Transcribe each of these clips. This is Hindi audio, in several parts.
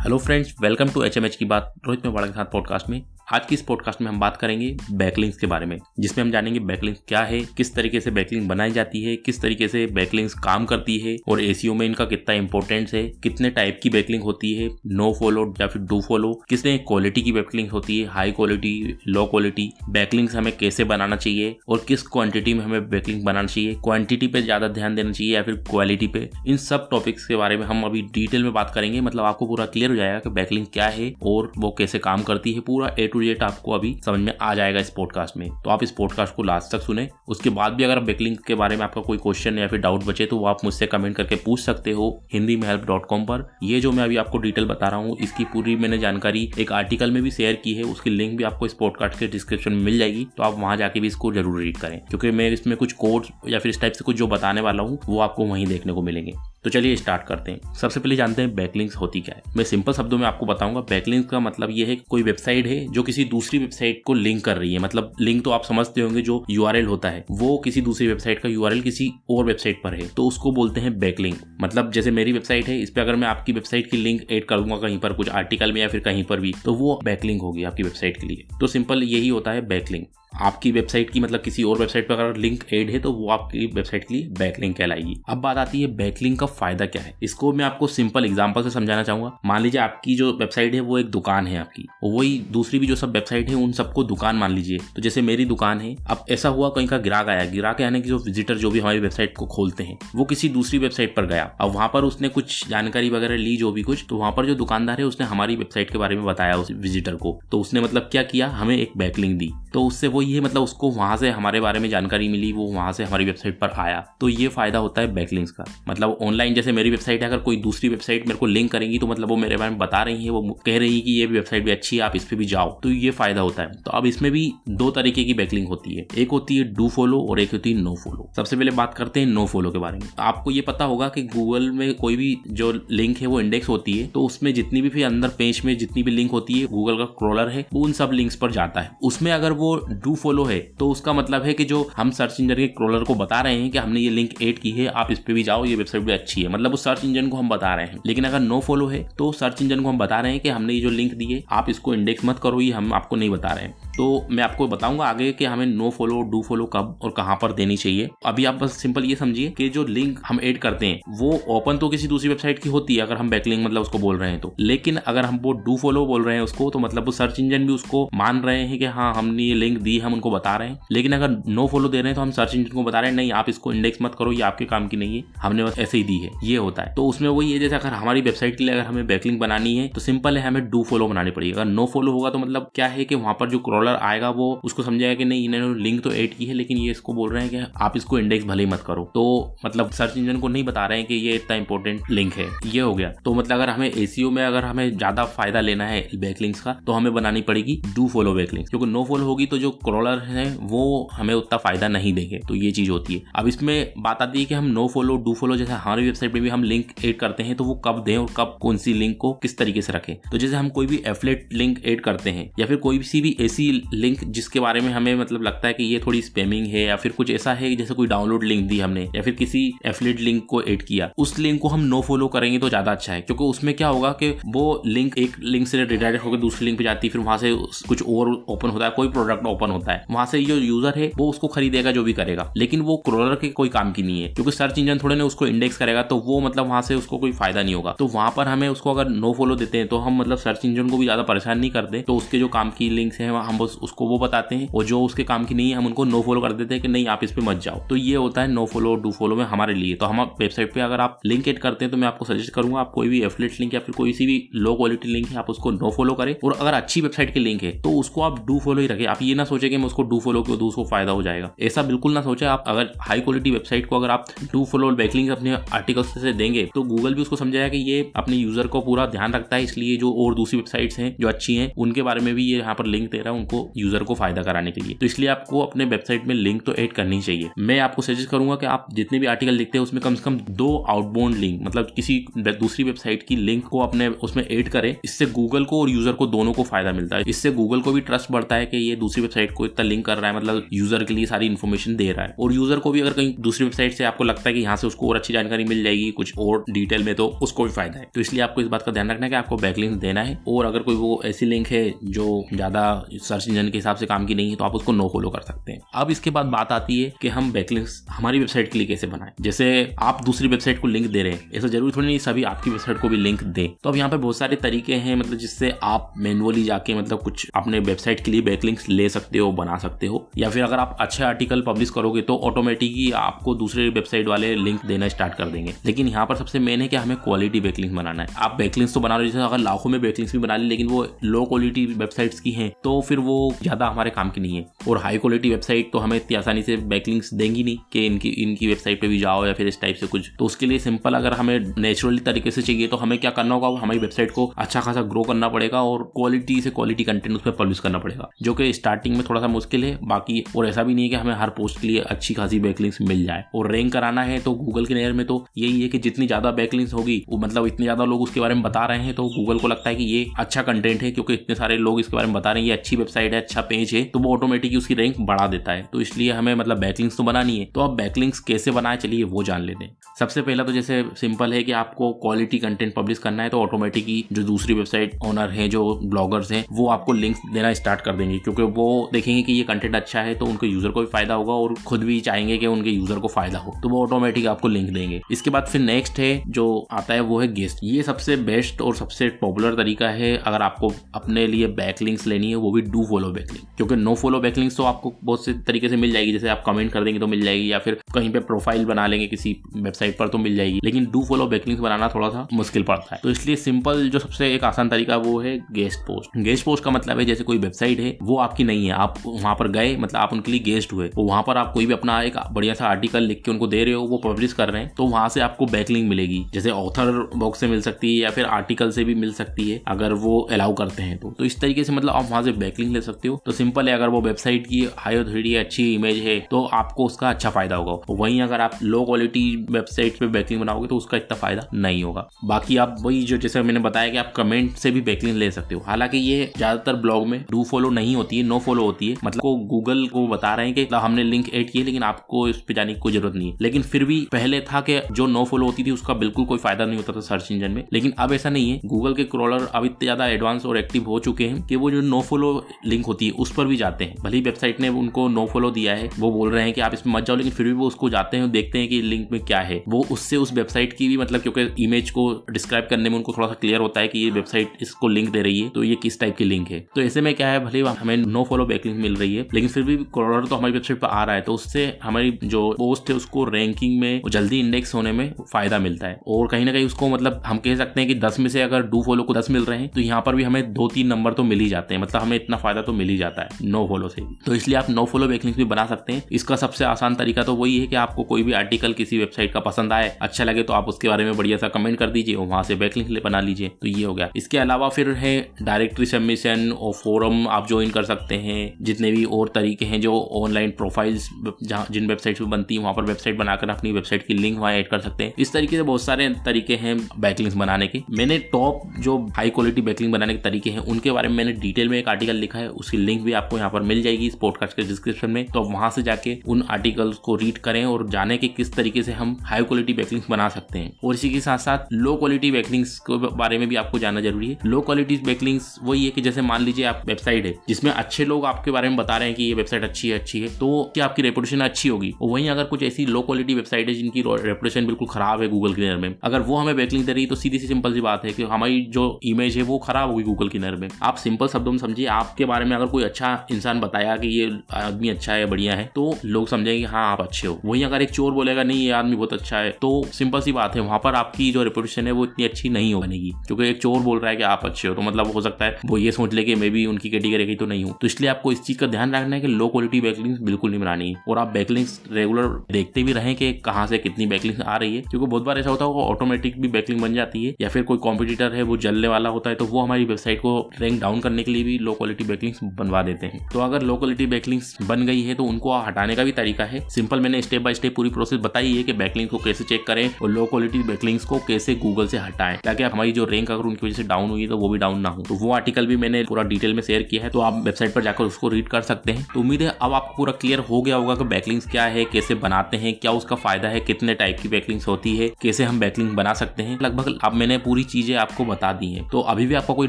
Hello friends welcome to HMH की बात रोहित मेवाड़ा के साथ पॉडकास्ट में। आज की इस पॉडकास्ट में हम बात करेंगे बैकलिंग्स के बारे में, जिसमें हम जानेंगे बैकलिंग्स क्या है, किस तरीके से बैकलिंग बनाई जाती है, किस तरीके से बैकलिंग्स काम करती है, और एसीओ में इनका कितना इंपॉर्टेंस है, कितने टाइप की बैकलिंग होती है नो फॉलो या फिर डू फॉलो किसने क्वालिटी की बैकलिंग होती है high quality low quality backlinks हमें कैसे बनाना चाहिए, और किस क्वांटिटी में हमें बैकलिंग बनाना चाहिए क्वांटिटी पे ज़्यादा ध्यान देना चाहिए या फिर क्वालिटी पे, इन सब टॉपिक्स के बारे में हम अभी डिटेल में बात करेंगे मतलब आपको पूरा क्लियर हो जाएगा कि बैकलिंग क्या है, और वो कैसे काम करती है, पूरा ए टू जेड आपको अभी समझ में आ जाएगा इस पॉडकास्ट में। तो आप इस पॉडकास्ट को लास्ट तक सुने। उसके बाद भी अगर बैकलिंग के बारे में आपका कोई क्वेश्चन या फिर डाउट बचे तो आप मुझसे कमेंट करके पूछ सकते हो हिंदी में हेल्प डॉट कॉम पर। ये जो मैं अभी आपको डिटेल बता रहा हूँ, इसकी पूरी मैंने जानकारी एक आर्टिकल में भी शेयर की है। उसकी लिंक भी आपको इस पॉडकास्ट के डिस्क्रिप्शन में मिल जाएगी। तो आप वहाँ जाके भी इसको ज़रूर रीड करें। क्योंकि मैं इसमें कुछ कोड या फिर इस टाइप से कुछ जो बताने वाला हूँ, वो आपको वहीं देखने को मिलेंगे। तो चलिए स्टार्ट करते हैं। सबसे पहले जानते हैं बैकलिंक्स होती क्या है। मैं सिंपल शब्दों में आपको बताऊँगा बैकलिंक का मतलब ये है कोई वेबसाइट है जो किसी दूसरी वेबसाइट को लिंक कर रही है। मतलब लिंक तो आप समझते होंगे जो यूआरएल होता है, वो किसी दूसरी वेबसाइट का यूआरएल किसी और वेबसाइट पर है। तो उसको बोलते हैं बैकलिंक मतलब जैसे मेरी वेबसाइट है, इस पर अगर मैं आपकी वेबसाइट की लिंक एड कर दूँगा कहीं पर कुछ आर्टिकल में या फिर कहीं पर भी तो वो बैकलिंक होगी आपकी वेबसाइट के लिए। तो सिंपल यही होता है बैकलिंक आपकी वेबसाइट की मतलब किसी और वेबसाइट पर अगर लिंक एड है तो वो आपकी वेबसाइट के लिए बैकलिंक कहलाएगी। अब बात आती है बैकलिंक का फ़ायदा क्या है? इसको मैं आपको सिंपल एग्जांपल से समझाना चाहूँगा। मान लीजिए आपकी जो वेबसाइट है, वो एक दुकान है आपकी वही दूसरी भी जो सब वेबसाइट है, उन सबको दुकान मान लीजिए। तो जैसे मेरी दुकान है, अब ऐसा हुआ कहीं का ग्राहक आया, ग्राहक यानी कि जो विजिटर जो भी हमारी वेबसाइट को खोलते हैं, वो किसी दूसरी वेबसाइट पर गया। अब वहाँ पर उसने कुछ जानकारी वगैरह ली, जो भी कुछ तो वहाँ पर जो दुकानदार है, उसने हमारी वेबसाइट के बारे में बताया उस विजिटर को। तो उसने मतलब क्या किया? हमें एक बैकलिंग दी। तो उससे वो ये मतलब उसको वहाँ से हमारे बारे में जानकारी मिली, वो वहाँ से हमारी वेबसाइट पर आया। तो ये फ़ायदा होता है बैकलिंक्स का। मतलब ऑनलाइन जैसे मेरी वेबसाइट है, अगर कोई दूसरी वेबसाइट मेरे को लिंक करेंगी तो मतलब वो मेरे बारे में बता रही है, वो कह रही है कि ये वेबसाइट भी अच्छी है, आप इस पर भी जाओ। तो ये फ़ायदा होता है। तो अब इसमें भी दो तरीके की बैकलिंग होती है। एक होती है डू फॉलो और एक होती है नो फॉलो सबसे पहले बात करते हैं नो फॉलो के बारे में। आपको ये पता होगा कि गूगल में कोई भी जो लिंक है, वो इंडेक्स होती है तो उसमें जितनी भी फिर अंदर पेज में जितनी भी लिंक होती है गूगल का क्रोलर है, उन सब लिंक्स पर जाता है। उसमें अगर वो डू फॉलो है। तो उसका मतलब है कि जो हम सर्च इंजन के क्रोलर को बता रहे हैं कि हमने ये लिंक एड की है, आप इस पे भी जाओ, ये वेबसाइट भी अच्छी है। मतलब उस सर्च इंजन को हम बता रहे हैं। लेकिन अगर नो फॉलो है तो सर्च इंजन को हम बता रहे हैं कि हमने ये जो लिंक दी है, आप इसको इंडेक्स मत करो, ये हम आपको नहीं बता रहे हैं। तो मैं आपको बताऊँगा आगे कि हमें नो फॉलो डू फॉलो कब और कहाँ पर देनी चाहिए। अभी आप बस सिंपल ये समझिए कि जो लिंक हम ऐड करते हैं, वो ओपन तो किसी दूसरी वेबसाइट की होती है अगर हम बैकलिंक मतलब उसको बोल रहे हैं तो। लेकिन अगर हम वो डू फॉलो बोल रहे हैं उसको तो मतलब वो सर्च इंजन भी उसको मान रहे हैं कि हाँ हमने ये लिंक दी, हम उनको बता रहे हैं। लेकिन अगर नो फॉलो दे रहे हैं तो हम सर्च इंजन को बता रहे हैं, नहीं, आप इसको इंडेक्स मत करो, ये आपके काम की नहीं है, हमने बस ऐसे ही दी है, ये होता है। तो उसमें वही है, जैसे अगर हमारी वेबसाइट के लिए अगर हमें बैकलिंग बनानी है तो सिंपल है, हमें डू फॉलो बनानी पड़ेगी। अगर नो फॉलो होगा तो मतलब क्या है कि वहाँ पर जो क्रॉलर आएगा वो, उसको समझाएगा कि नहीं, इन्होंने लिंक तो एड की है, लेकिन ये इसको बोल रहे हैं कि आप इसको इंडेक्स भले ही मत करो। तो मतलब सर्च इंजन को नहीं बता रहे हैं कि ये इतना इंपॉर्टेंट लिंक है। ये हो गया। तो मतलब अगर हमें एसीओ में अगर हमें ज़्यादा फ़ायदा लेना है बैकलिंक्स का तो हमें बनानी पड़ेगी डू फॉलो बैकलिंक्स क्योंकि नो फॉलो होगी तो जो क्रॉलर है, वो हमें उतना फ़ायदा नहीं देंगे। तो ये चीज़ होती है। अब इसमें बात आती है कि हम नो फॉलो डू फॉलो जैसे हमारी वेबसाइट में भी हम लिंक एड करते हैं तो वो कब दें और कब कौन सी लिंक को किस तरीके से रखें? तो जैसे हम कोई भी एफलेट लिंक एड करते हैं, या फिर कोई सी भी ऐसी लिंक जिसके बारे में हमें मतलब लगता है कि ये थोड़ी स्पेमिंग है या फिर कुछ ऐसा है जैसे कोई डाउनलोड लिंक दी हमने या फिर किसी एफलेट लिंक को एड किया, उस लिंक को हम नो फॉलो करेंगे तो ज़्यादा अच्छा है, क्योंकि उसमें क्या होगा कि वो लिंक एक लिंक से रिडायरेक्ट होकर दूसरी लिंक पे जाती है, फिर वहाँ से कुछ और ओपन होता है, कोई प्रोडक्ट ओपन होता है, वहाँ से जो यूज़र है वो उसको खरीदेगा जो भी करेगा, लेकिन वो क्रोलर के कोई काम की नहीं है, क्योंकि सर्च इंजन थोड़े ने उसको इंडेक्स करेगा तो वो मतलब वहाँ से उसको कोई फ़ायदा नहीं होगा तो वहाँ पर हमें उसको अगर नो फॉलो देते हैं तो हम मतलब सर्च इंजन को भी ज़्यादा परेशान नहीं करते तो उसके जो काम की लिंक्स हैं, हम उसको वो बताते हैं, और जो उसके काम की नहीं है, हम उनको नो फॉलो कर देते हैं कि नहीं, आप इस पे मत जाओ। तो ये होता है नो फॉलो डू फॉलो में हमारे लिए। तो हम वेबसाइट पे अगर आप लिंक एड करते हैं तो मैं आपको सजेस्ट करूँगा, आप कोई भी एफलेट लिंक या फिर कोई सी भी लो क्वालिटी लिंक है, आप उसको नो फॉलो करें। और अगर अच्छी वेबसाइट की लिंक है तो उसको आप डू फॉलो ही रखें। आप ये ना सोचे कि मैं उसको डू फॉलो क्यों उसको फ़ायदा हो जाएगा। ऐसा बिल्कुल ना सोचे। आप अगर हाई क्वालिटी वेबसाइट को अगर आप डू फॉलो बैकलिंग अपने आर्टिकल से देंगे तो गूगल भी उसको समझाएगा कि ये अपने यूज़र को पूरा ध्यान रखता है। इसलिए जो और दूसरी वेबसाइट्स हैं, जो अच्छी हैं, उनके बारे में भी ये यहाँ पर लिंक दे रहा है उनको यूज़र को फ़ायदा कराने के लिए। तो इसलिए आपको अपने वेबसाइट में लिंक तो ऐड करनी चाहिए। मैं आपको सजेस्ट करूँगा कि आप जितने भी आर्टिकल लिखते हैं, उसमें कम से कम दो आउटबाउंड लिंक मतलब किसी दूसरी वेबसाइट की लिंक को अपने उसमें ऐड करें। इससे गूगल को और यूज़र को दोनों को फ़ायदा मिलता है। इससे गूगल को भी ट्रस्ट बढ़ता है कि ये दूसरी वेबसाइट को इतना लिंक कर रहा है मतलब यूज़र के लिए सारी इन्फॉर्मेशन दे रहा है। और यूज़र को भी अगर कहीं दूसरी वेबसाइट से आपको लगता है कि यहाँ से उसको और अच्छी जानकारी मिल जाएगी कुछ और डिटेल में तो उसको भी फ़ायदा है। तो इसलिए आपको इस बात का ध्यान रखना है कि आपको बैकलिंक देना है। और अगर कोई वो ऐसी लिंक है जो ज़्यादा सर्च इंजन के हिसाब से काम की नहीं है तो आप उसको नो फॉलो कर सकते हैं। अब इसके बाद बात आती है कि हम बैकलिंक्स हमारी वेबसाइट के लिए कैसे बनाए। जैसे आप दूसरी वेबसाइट को लिंक दे रहे हैं, ऐसा ज़रूरी थोड़ी नहीं सभी आपकी वेबसाइट को भी लिंक दें। तो अब यहाँ पे बहुत सारे तरीके हैं मतलब जिससे आप मैनुअली जाके मतलब कुछ अपने वेबसाइट के लिए बैकलिंक्स ले सकते हो, बना सकते हो। या फिर अगर आप अच्छे आर्टिकल पब्लिश करोगे तो ऑटोमेटिक ही आपको दूसरे वेबसाइट वाले लिंक देना स्टार्ट कर देंगे। लेकिन यहाँ पर सबसे मेन है कि हमें क्वालिटी बैकलिंक बनाना है। आप बैकलिंक्स तो बना लो, जैसे अगर लाखों में बैकलिंक्स भी बना ली, लेकिन वो लो क्वालिटी वेबसाइट्स की हैं तो फिर वो ज़्यादा हमारे काम की नहीं है। और हाई क्वालिटी वेबसाइट तो हमें इतनी आसानी से बैकलिंक्स देंगी नहीं कि इनकी इनकी वेबसाइट पे भी जाओ या फिर इस टाइप से कुछ। तो उसके लिए सिंपल अगर हमें नेचुरली तरीके से चाहिए तो हमें क्या करना होगा? हमारी वेबसाइट को अच्छा खासा ग्रो करना पड़ेगा और क्वालिटी से क्वालिटी कंटेंट उसमें पब्लिश करना पड़ेगा, जो कि स्टार्टिंग में थोड़ा सा मुश्किल है। बाकी और ऐसा भी नहीं है कि हमें हर पोस्ट के लिए अच्छी खासी बैकलिंक्स मिल जाए। और रैंक कराना है तो गूगल के नज़र में तो यही है कि जितनी ज़्यादा बैकलिंक्स होगी, वो मतलब इतने ज़्यादा लोग उसके बारे में बता रहे हैं तो गूगल को लगता है कि ये अच्छा कंटेंट है, क्योंकि इतने सारे लोग इसके बारे में बता रहे हैं, ये अच्छी वेबसाइट है अच्छा पेज है तो वो ऑटोमेटिक उसकी रैंक बढ़ा देता है। तो इसलिए हमें मतलब बैकलिंक्स तो बनानी है तो अब बैकलिंक्स कैसे बनाए, चलिए वो जान लेते हैं। सबसे पहला तो जैसे सिंपल है कि आपको क्वालिटी कंटेंट पब्लिश करना है तो ऑटोमेटिकली जो दूसरी वेबसाइट ओनर है, जो ब्लॉगर्स हैं, वो आपको लिंक्स देना स्टार्ट कर देंगे, क्योंकि वो देखेंगे कि ये कंटेंट अच्छा है तो उनके यूज़र को भी फ़ायदा होगा और खुद भी चाहेंगे कि उनके यूज़र को फ़ायदा हो तो वो ऑटोमेटिक आपको लिंक देंगे। इसके बाद फिर नेक्स्ट है, जो आता है वो है गेस्ट ये सबसे बेस्ट और सबसे पॉपुलर तरीका है, अगर आपको अपने लिए बैकलिंक्स लेनी है, वो भी डू फॉलो बैकलिंग क्योंकि नो फॉलो बैकलिंक्स तो आपको बहुत से तरीके से मिल जाएगी। जैसे आप कमेंट कर देंगे तो मिल जाएगी, या फिर कहीं पे प्रोफ़ाइल बना लेंगे किसी वेबसाइट पर तो मिल जाएगी। लेकिन डू फॉलो बैकलिंक्स बनाना थोड़ा सा मुश्किल पड़ता है। तो इसलिए सिंपल जो सबसे एक आसान तरीका वो है गेस्ट पोस्ट गेस्ट पोस्ट का मतलब है जैसे कोई वेबसाइट है, वो आपकी नहीं है। आप वहाँ पर गए मतलब आप उनके लिए गेस्ट हुए। तो वहाँ पर आप कोई भी अपना एक बढ़िया सा आर्टिकल लिख के उनको दे रहे हो, वो पब्लिश कर रहे हैं तो वहाँ से आपको बैकलिंग मिलेगी। जैसे ऑथर बॉक्स से मिल सकती है, या फिर आर्टिकल से भी मिल सकती है, अगर वो अलाउ करते हैं तो। तो इस तरीके से मतलब आप वहाँ से बैकलिंग ले सकते हो। तो सिंपल है, अगर वो वेबसाइट की हाई ऑथोरिटी अच्छी इमेज है तो आपको उसका अच्छा फ़ायदा होगा। वहीं अगर आप लो क्वालिटी वेबसाइट पे बैकलिंग बनाओगे तो उसका इतना फ़ायदा नहीं होगा। बाकी आप वही जो जैसे मैंने बताया कि आप कमेंट से भी बैकलिंग ले सकते हो। हालाँकि ये ज़्यादातर ब्लॉग में डू फॉलो नहीं होती है नो फॉलो होती है। मतलब को गूगल को बता रहे हैं कि हमने लिंक एड किए लेकिन आपको इस पे जाने की कोई ज़रूरत नहीं है। लेकिन फिर भी पहले था कि जो नो फॉलो होती थी, उसका बिल्कुल कोई फ़ायदा नहीं होता था सर्च इंजन में। लेकिन अब ऐसा नहीं है। गूगल के क्रॉलर अब इतने ज़्यादा एडवांस और एक्टिव हो चुके हैं कि वो जो नो फॉलो लिंक होती है उस पर भी जाते हैं। भले ही वेबसाइट ने उनको नो फॉलो दिया है वो बोल रहे हैं कि आप इसमें मत जाओ लेकिन फिर भी वो उसको जाते हैं देखते हैं कि लिंक में क्या है। वो उससे उस वेबसाइट की भी मतलब क्योंकि इमेज को डिस्क्राइब करने में उनको थोड़ा सा क्लियर होता है कि ये वेबसाइट इसको लिंक दे रही है तो ये किस टाइप की लिंक है। तो ऐसे में क्या है भले हमें नो फॉलो बैकलिंक मिल रही है लेकिन फिर भी क्रॉलर तो हमारी वेबसाइट पर आ रहा है तो उससे हमारी जो पोस्ट है उसको रैंकिंग में जल्दी इंडेक्स होने में फ़ायदा मिलता है। और कहीं ना कहीं उसको मतलब हम कह सकते हैं कि दस में से अगर डू फॉलो को दस मिल रहे हैं तो यहाँ पर भी हमें दो तीन नंबर तो मिल ही जाते हैं। मतलब हमें इतना फ़ायदा तो मिल ही जाता है नो फॉलो से तो इसलिए आप नो फॉलो बैकलिंक भी बना सकते हैं। इसका सबसे आसान तरीका तो वही है कि आपको कोई भी आर्टिकल किसी वेबसाइट का पसंद आए अच्छा लगे तो आप उसके बारे में बढ़िया सा कमेंट कर दीजिए वहाँ से बैकलिंक बना लीजिए। तो ये हो गया। इसके अलावा फिर है डायरेक्टरी सबमिशन और फोरम आप ज्वाइन कर सकते हैं। जितने भी और तरीके हैं जो ऑनलाइन प्रोफाइल्स जिन वेबसाइट पे बनती है, वहाँ पर वेबसाइट बनाकर अपनी वेबसाइट की लिंक वहाँ ऐड कर सकते हैं। इस तरीके से बहुत सारे तरीके हैं बैकलिंक्स बनाने के। मैंने टॉप जो हाई क्वालिटी बैकलिंग बनाने के तरीके हैं, उनके बारे में मैंने डिटेल में एक आर्टिकल लिखा है, उसकी लिंक भी आपको यहाँ पर मिल जाएगी इस पॉडकास्ट के डिस्क्रिप्शन में। तो वहाँ से जाके उन आर्टिकल्स को रीड करें और जाने के किस तरीके से हम हाई क्वालिटी बैकलिंक्स बना सकते हैं। और इसी के साथ साथ लो क्वालिटी बैकलिंक्स के बारे में भी आपको जानना ज़रूरी है। लो क्वालिटी बैकलिंक्स वही है कि जैसे मान लीजिए आप वेबसाइट है, जिसमें अच्छे लोग आपके बारे में बता रहे हैं कि ये वेबसाइट अच्छी है अच्छी है तो क्या आपकी रेपुटेशन अच्छी होगी? और वहीं अगर कुछ ऐसी लो क्वालिटी वेबसाइट है जिनकी रेपुटेशन बिल्कुल खराब है गूगल की नज़र में, अगर वो हमें बैकलिंग दे रही है तो सीधी सी सिंपल सी बात है कि हमारी जो इमेज है वो खराब होगी गूगल की नज़र में। आप सिंपल शब्दों में समझिए, आपके बारे में अगर कोई अच्छा इंसान बताया कि ये आदमी अच्छा है बढ़िया है तो लोग समझेंगे हाँ आप अच्छे हो। वहीं अगर एक चोर बोलेगा, नहीं, ये आदमी बहुत अच्छा है तो सिंपल सी बात है, वहाँ पर आपकी जो रेपुटेशन है, वो इतनी अच्छी नहीं हो बनेगी। क्योंकि एक चोर बोल रहा है कि आप अच्छे हो तो मतलब हो सकता है वो ये सोच ले कि मैं भी उनकी कैटेगरी की तो नहीं हूँ। तो इसलिए आपको इस चीज़ का ध्यान रखना है कि लो क्वालिटी बैकलिंग्स बिल्कुल नहीं बनानी है। और आप बैकलिंग्स रेगुलर देखते भी रहें कि कहाँ से कितनी बैकलिंग्स आ रही है। क्योंकि बहुत बार ऐसा होता है ऑटोमेटिक भी बैकलिंग बन जाती है, या फिर कोई कॉम्पिटिटर है, वो जलने वाला होता है तो वो हमारी वेबसाइट को रैंक डाउन करने के लिए भी लो क्वालिटी बैकलिंग्स बनवा देते हैं। तो अगर लो क्वालिटी बैकलिंग्स बन गई है तो उनको हटाने का भी तरीका है। सिंपल मैंने स्टेप बाय स्टेप पूरी प्रोसेस बताई है कि बैकलिंग को कैसे चेक करें और लो क्वालिटी बैकलिंग्स को कैसे गूगल से हटाएँ, ताकि हमारी जो रैंक अगर उनकी वजह से डाउन हुई तो वो भी डाउन ना हो। तो वो आर्टिकल भी मैंने पूरा डिटेल में शेयर किया है तो आप वेबसाइट पर जाकर उसको रीड कर सकते हैं। तो उम्मीद है अब आपको पूरा क्लियर हो गया होगा कि बैकलिंग्स क्या है, कैसे बनाते हैं, क्या उसका फ़ायदा है, कितने टाइप की बैकलिंग्स होती है, कैसे हम बैकलिंग बना सकते हैं। लगभग अब मैंने पूरी चीज़ें आपको बता दी है। तो अभी भी आपका कोई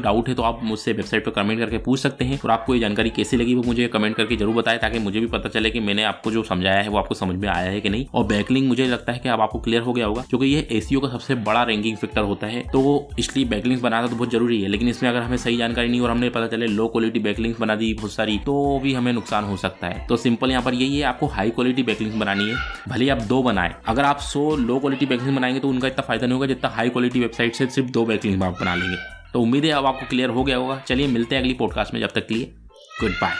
डाउट है तो आप मुझसे वेबसाइट पर कमेंट करके पूछ सकते हैं। और आपको ये जानकारी कैसी लगी वो मुझे कमेंट करके ज़रूर बताए ताकि मुझे भी पता चले कि मैंने आपको जो समझाया है वो आपको समझ में आया है कि नहीं। और बैकलिंग मुझे लगता है कि अब आपको क्लियर हो गया होगा, क्योंकि ये एसीओ का सबसे बड़ा रैंकिंग फैक्टर होता है तो इसलिए बैकलिंग्स बनाना तो बहुत ज़रूरी है, लेकिन इसमें अगर हमें सही जानकारी नहीं और हमने पता चले लो क्वालिटी बैकलिंग्स बना दी बहुत सारी तो भी हमें नुकसान हो सकता है। तो सिंपल यहाँ पर यही है, आपको हाई क्वालिटी बैकलिंग्स बनानी है, भले आप दो बनाए, अगर आप सो लो क्वालिटी बैकलिंग बनाएँगे तो उनका इतना फ़ायदा नहीं होगा जितना हाई क्वालिटी वेबसाइट से सिर्फ़ दो बैकलिंग आप बना लेंगे। तो उम्मीद है अब आपको क्लियर हो गया होगा। चलिए मिलते हैं अगली पॉडकास्ट में, जब तक के लिए गुड बाय